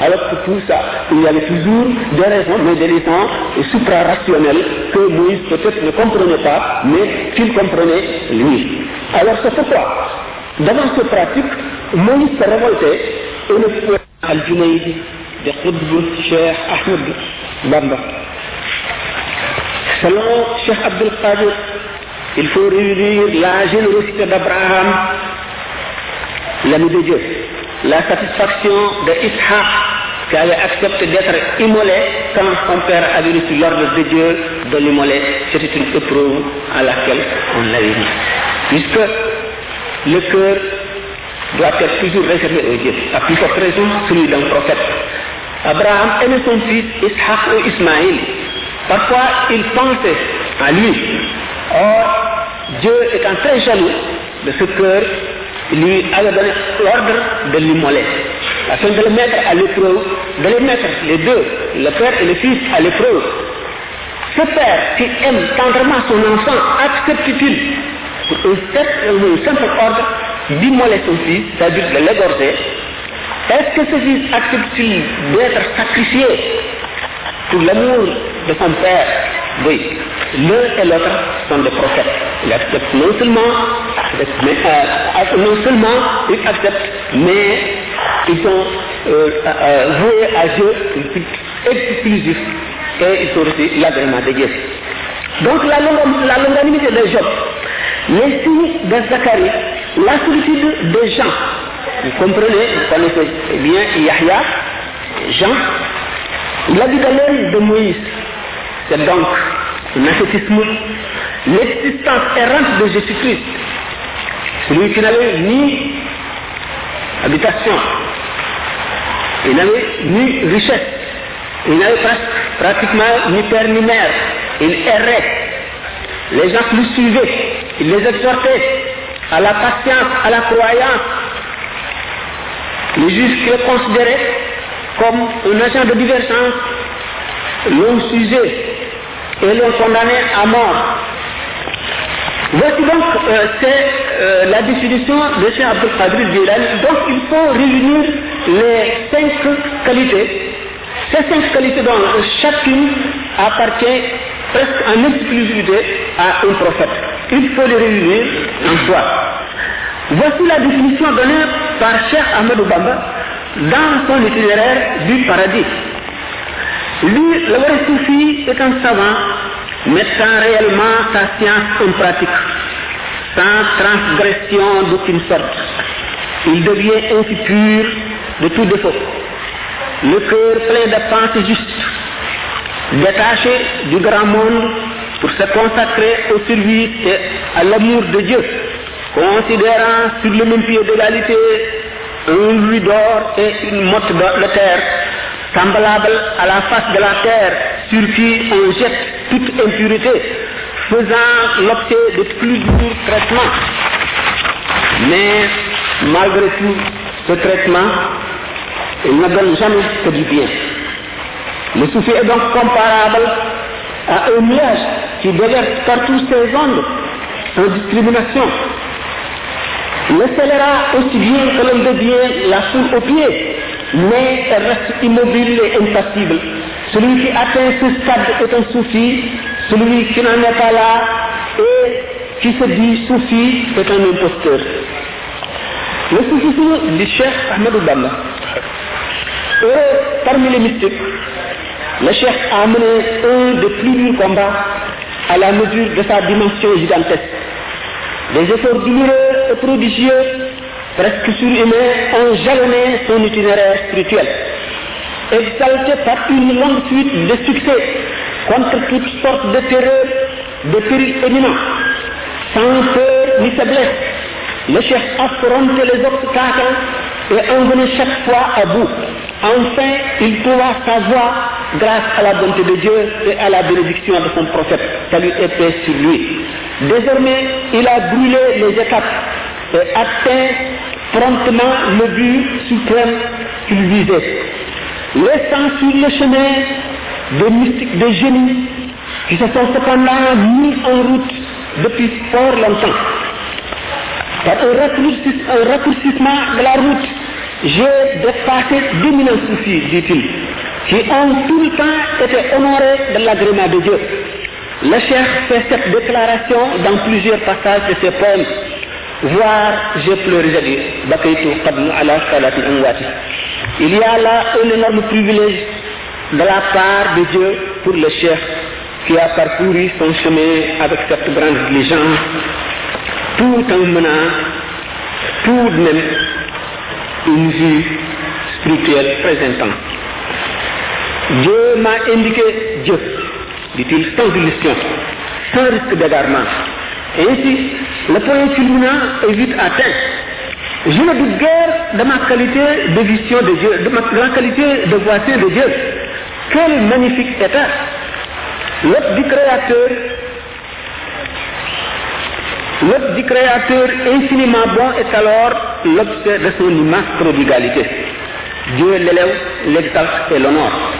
Alors que tout ça, il y avait toujours des raisons, mais des raisons supra-rationnelles que Moïse peut-être ne comprenait pas, mais qu'il comprenait lui. Alors c'est pourquoi, devant ces pratiques, Moïse se révoltait et ne pouvait Al-Junayd de Qutb Cheikh Ahmed Bamba. Selon Cheikh Abdel il faut réunir la générosité d'Abraham, l'ami de Dieu, la satisfaction de Ishaq, qui avait accepté d'être immolé quand son père avait reçu l'ordre de Dieu de l'immoler. C'était une épreuve à laquelle on l'avait mis. Puisque le cœur doit être toujours réservé au Dieu. À plus forte raison, celui d'un prophète. Abraham aimait son fils Ishaq ou Ismaïl. Parfois, il pensait à lui. Or, Dieu étant très jaloux de ce cœur, lui avait donné l'ordre de l'immoler, afin de le mettre à l'épreuve, de les mettre les deux, le père et le fils, à l'épreuve. Ce père qui aime tendrement son enfant, accepte-t-il pour un simple ordre d'immoler son fils, c'est-à-dire de l'égorger Est-ce que ce fils accepte-t-il d'être sacrifié pour l'amour de son père? Oui, l'un et l'autre sont des prophètes. Il accepte non seulement, euh, non seulement ils acceptent, mais ils sont euh, euh, voués à Dieu exclusif et ils ont reçu l'agrément de Dieu. Donc la, la longanimité de Job, les signes de Zacharie, la solitude des gens. Vous comprenez, vous connaissez bien Yahya, Jean, la vie de de Moïse, c'est donc un ascétisme, l'existence errante de Jésus-Christ, celui qui n'avait ni habitation, il n'avait ni richesse, il n'avait pratiquement ni père il errait. Les gens le suivaient, il les exhortait à la patience, à la croyance. Les qui le considéraient comme un agent de divergence l'ont sujet et l'ont condamné à mort. Voici donc euh, c'est euh, la définition de Cheikh Abdel Qadir Jilani. Donc il faut réunir les cinq qualités. Ces cinq qualités dont chacune appartient presque en exclusivité à un prophète. Il faut les réunir en soi. Voici la définition donnée par Cheikh Ahmed Bamba dans son itinéraire du paradis. Lui, le vrai soufi est un savant mettant réellement sa science en pratique, sans transgression d'aucune sorte. Il devient ainsi pur de tout défaut. Le cœur plein de pensées justes, détaché du grand monde pour se consacrer au service et à l'amour de Dieu, considérant sur le même pied d'égalité un louis d'or et une motte de terre, semblable à la face de la terre sur qui on jette toute impurité, faisant l'objet de plus durs traitements. Mais malgré tout ce traitement, il ne donne jamais que du bien. Le souffle est donc comparable à un nuage qui déverse partout ses ondes sans discrimination. Le scélérat aussi bien que l'on devient la foule au pied, mais elle reste immobile et impassible. Celui qui atteint ce stade est un soufi, celui qui n'en est pas là et qui se dit soufi est un imposteur. Le soufisme du Cheikh Ahmed Bamba. Et parmi les mystiques, le Cheikh a mené un des plus durs combats à la mesure de sa dimension gigantesque. Des efforts douloureux et prodigieux, presque surhumains, ont jalonné son itinéraire spirituel. Exalté par une longue suite de succès contre toutes sortes de terreurs, de périls éminents, sans peur ni faiblesse, le chef affrontait les obstacles et en venait chaque fois à bout. Enfin, il trouva sa voie grâce à la bonté de Dieu et à la bénédiction de son prophète. Salut et paix sur lui. Désormais, il a brûlé les étapes et atteint promptement le but suprême qu'il visait. Laissant sur le chemin des mystiques, des génies qui se sont cependant mis en route depuis fort longtemps. Par un raccourcissement, de la route j'ai dépassé d'éminents soucis, dit-il, qui ont tout le temps été honorés de l'agrément de Dieu. Le chef fait cette déclaration dans plusieurs passages de ses poèmes. Voir, j'ai pleuré, j'ai dit, Il y a là un énorme privilège de la part de Dieu pour le chef qui a parcouru son chemin avec cette grande diligence, tout en menant tout de même une vie spirituelle très intense. Dieu m'a indiqué Dieu, dit-il sans illusion, sans risque d'égarement. Et ainsi, le point culminant est vite atteint. Je ne doute guère de ma qualité de vision de Dieu, de ma, qualité de voisin de Dieu. Quel magnifique état L'œuvre du Créateur, l'œuvre du Créateur infiniment bon est alors l'objet de son immense prodigalité. Dieu l'élève, l'exalte et l'honore.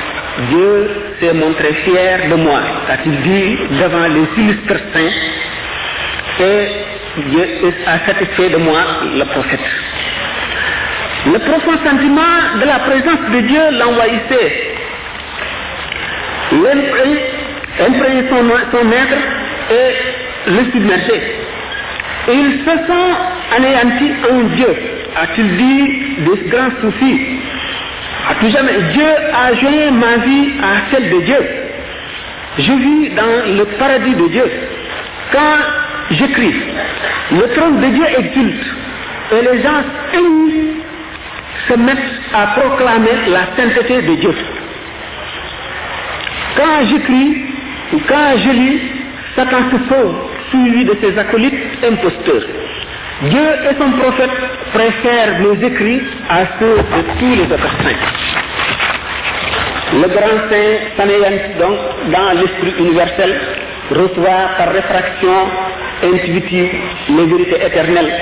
Dieu s'est montré fier de moi, a-t-il dit devant les illustres saints, et Dieu a satisfait de moi le prophète. Le profond sentiment de la présence de Dieu l'envahissait. L'imprégner son, son être et le submerger. Et ils se sont anéantis en Dieu, a-t-il dit de grands soucis. Jamais, Dieu a joint ma vie à celle de Dieu. Je vis dans le paradis de Dieu. Quand j'écris, le trône de Dieu exulte et les gens émus se mettent à proclamer la sainteté de Dieu. Quand j'écris ou quand je lis, Satan se sauve, suivi de ses acolytes imposteurs. Dieu et son prophète préfèrent nos écrits à ceux de tous les autres. Le grand saint s'anéantit donc dans l'esprit universel, reçoit par réfraction intuitive les vérités éternelles.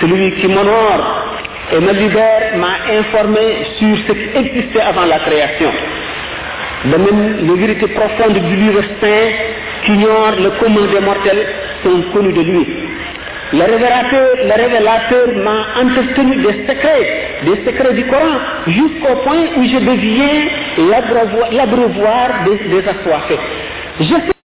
Celui qui m'honore et me libère m'a informé sur ce qui existait avant la création. De même, les vérités profondes du livre saint qui ignorent le commun des mortels sont connues de lui. Le révélateur, le révélateur m'a entretenu des secrets, des secrets du Coran, jusqu'au point où je deviens l'abreuvoir des, des assoiffés. Je